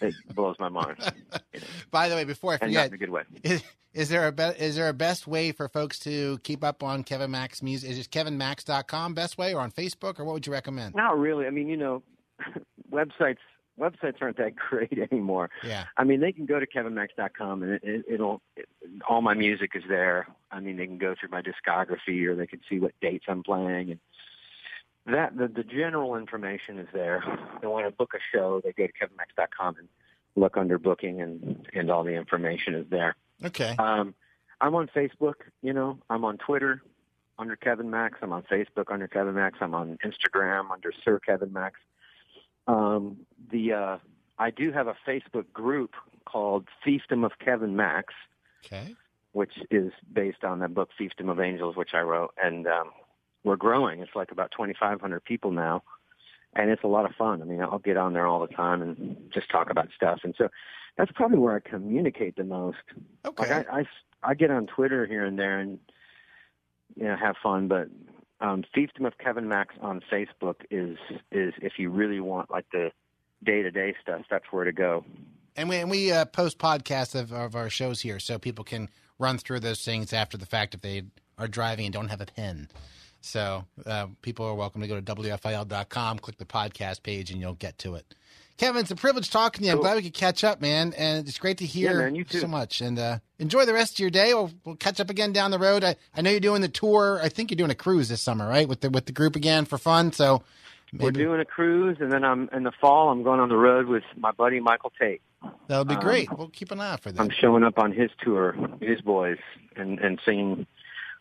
Speaker 3: it blows my mind. You know,
Speaker 2: By the way, before I forget,
Speaker 3: a good way.
Speaker 2: is, is there a be- is there a best way for folks to keep up on Kevin Max music? Is it kevinmax.com best way or on Facebook or what would you recommend?
Speaker 3: Not really. I mean, you know, websites websites aren't that great anymore.
Speaker 2: Yeah.
Speaker 3: I mean, they can go to kevinmax.com and it, it, it'll it, all my music is there. I mean, they can go through my discography or they can see what dates I'm playing and that the, the general information is there. They want to book a show, they go to kevinmax.com and look under booking and and all the information is there.
Speaker 2: Okay.
Speaker 3: Um, I'm on Facebook. You know, I'm on Twitter under Kevin Max. I'm on Facebook under Kevin Max. I'm on Instagram under Sir Kevin Max. Um, the uh, I do have a Facebook group called Fiefdom of Kevin Max,
Speaker 2: Okay.
Speaker 3: which is based on the book Fiefdom of Angels, which I wrote, and um, we're growing. It's like about 2,500 people now, and it's a lot of fun. I mean, I'll get on there all the time and just talk about stuff, and so that's probably where I communicate the most.
Speaker 2: Okay.
Speaker 3: Like I, I, I get on Twitter here and there and you know have fun, but um, Fiefdom of Kevin Max on Facebook is is if you really want like the day to day stuff, that's where to go.
Speaker 2: And we, and we uh, post podcasts of, of our shows here so people can run through those things after the fact if they are driving and don't have a pen. So uh, people are welcome to go to WFIL.com, click the podcast page, and you'll get to it. Kevin, it's a privilege talking to you. I'm
Speaker 3: Cool.
Speaker 2: glad we could catch up, man. And it's great to hear
Speaker 3: man, you too.
Speaker 2: so much. And uh, enjoy the rest of your day. We'll, we'll catch up again down the road. I, I know you're doing the tour. I think you're doing a cruise this summer, right? With the with the group again for fun. So
Speaker 3: We're doing a cruise, and then I'm in the fall. I'm going on the road with my buddy Michael Tait.
Speaker 2: that'll be
Speaker 3: um,
Speaker 2: great. We'll keep an eye out for that.
Speaker 3: I'm showing up on his tour, his boys, and and singing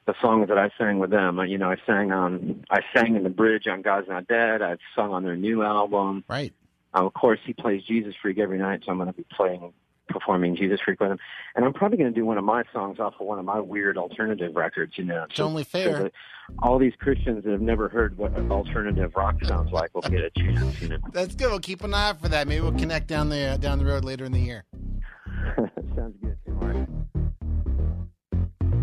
Speaker 3: the songs that I sang with them. Uh, You know, I sang on, I sang in the bridge on God's Not Dead. I've sung on their new album.
Speaker 2: right.
Speaker 3: Um, of course, he plays Jesus Freak every night, so I'm going to be playing, performing Jesus Freak with him. And I'm probably going to do one of my songs off of one of my weird alternative records. You know,
Speaker 2: It's only fair.
Speaker 3: that all these Christians that have never heard what alternative rock sounds like will get a chance. You know,
Speaker 2: That's good. We'll keep an eye out for that. Maybe we'll connect down the down the road later in the year.
Speaker 3: sounds good. Tim. All right.